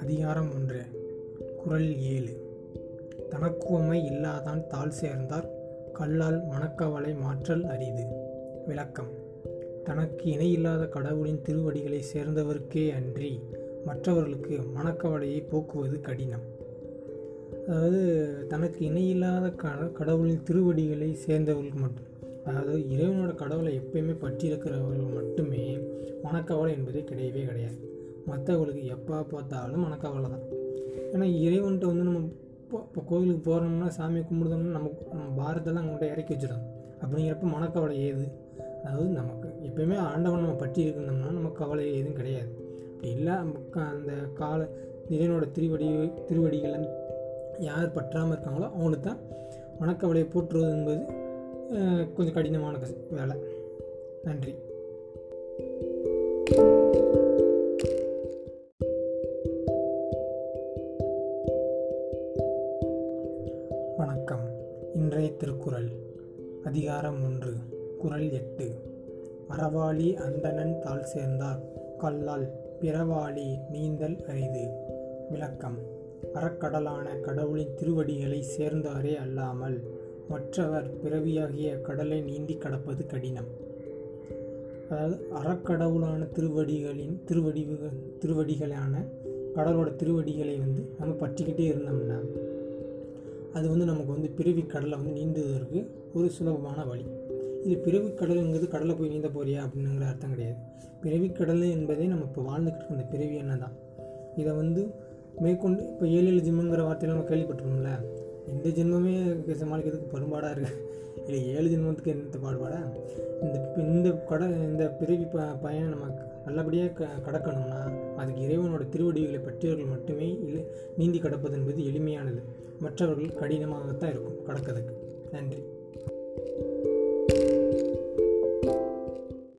அதிகாரம் ஒன்று. குறள் ஏழு. தனக்குவமை இல்லாதான் தாழ் சேர்ந்தார் கல்லால் மணக்கவலை மாற்றல் அரிது. விளக்கம். தனக்கு இணையில்லாத கடவுளின் திருவடிகளை சேர்ந்தவருக்கே அன்றி மற்றவர்களுக்கு மணக்கவலையை போக்குவது கடினம். அதாவது தனக்கு இணையில்லாத கட கடவுளின் திருவடிகளை சேர்ந்தவர்களுக்கு மட்டும் அதாவது இறைவனோட கடவுளை எப்பயுமே பற்றியிருக்கிறவர்கள் மட்டுமே மனக்கவலை என்பதே கிடையவே கிடையாது. மற்றவங்களுக்கு எப்போ பார்த்தாலும் மனக்கவலை தான் ஏன்னா இறைவன்கிட்ட வந்து நம்ம இப்போ இப்போ கோவிலுக்கு போகிறோம்னா சாமியை கும்பிடுதோம்னா நமக்கு நம்ம பாரத்தெல்லாம் அவங்கள்ட்ட இறக்கி வச்சிடும் அப்படிங்கிறப்ப மனக்கவலை ஏது? அதாவது நமக்கு எப்பயுமே ஆண்டவன் நம்ம பற்றி இருந்தோம்னா நமக்கு கவலை எதுவும் கிடையாது. அப்படி இல்லை நமக்கு அந்த கால இறைவனோட திருவடி திருவடிகளை யார் பற்றாமல் இருக்காங்களோ அவங்களுக்கு தான் மனக்கவலையை போற்றுவது என்பது கொஞ்சம் கடினமான வேலை. நன்றி. வணக்கம். இன்றைய திருக்குறள் அதிகாரம் ஒன்று குறள் எட்டு. அறவாளி அந்தணன் தாள் சேர்ந்தார். கல்லால் பிறவாளி நீந்தல் அரிது. விளக்கம் அறக்கடலான கடவுளின் திருவடிகளை சேர்ந்தாரே அல்லாமல் மற்றவர் பிறவியாகிய கடலை நீந்தி கடப்பது கடினம். அதாவது அறக்கடவுளான திருவடிகளின் திருவடிவுகள் திருவடிகளான கடவுளோட திருவடிகளை வந்து நம்ம பற்றிக்கிட்டே இருந்தோம்னா அது வந்து நமக்கு வந்து பிறவி கடலை வந்து நீந்துவதற்கு ஒரு சுலபமான வழி. இது பிறவி கடலுங்கிறது கடலை போய் நீந்த போறியா அப்படிங்கிற அர்த்தம் கிடையாது. பிறவி கடல் என்பதே நம்ம இப்போ வாழ்ந்துக்கிட்டு இருக்க அந்த பிறவி என்ன தான். இதை வந்து மேற்கொண்டு இப்போ ஏழு ஏழு வார்த்தையில் நம்ம கேள்விப்பட்டிருக்கோம்ல இந்த ஜென்மமே சமாளிக்கிறதுக்கு பெரும்பாடாக இருக்குது இல்லை ஏழு ஜென்மத்துக்கு என்னத்த பாடுபாடா? இந்த இந்த கட இந்த பிறவி ப பயனை நம்ம நல்லபடியாக க கடக்கணும்னா அதுக்கு இறைவனோட திருவடிகளை பற்றியவர்கள் மட்டுமே இல்லை நீந்தி கடப்பது என்பது எளிமையானது. மற்றவர்கள் கடினமாகத்தான் இருக்கும் கடக்கிறதுக்கு. நன்றி.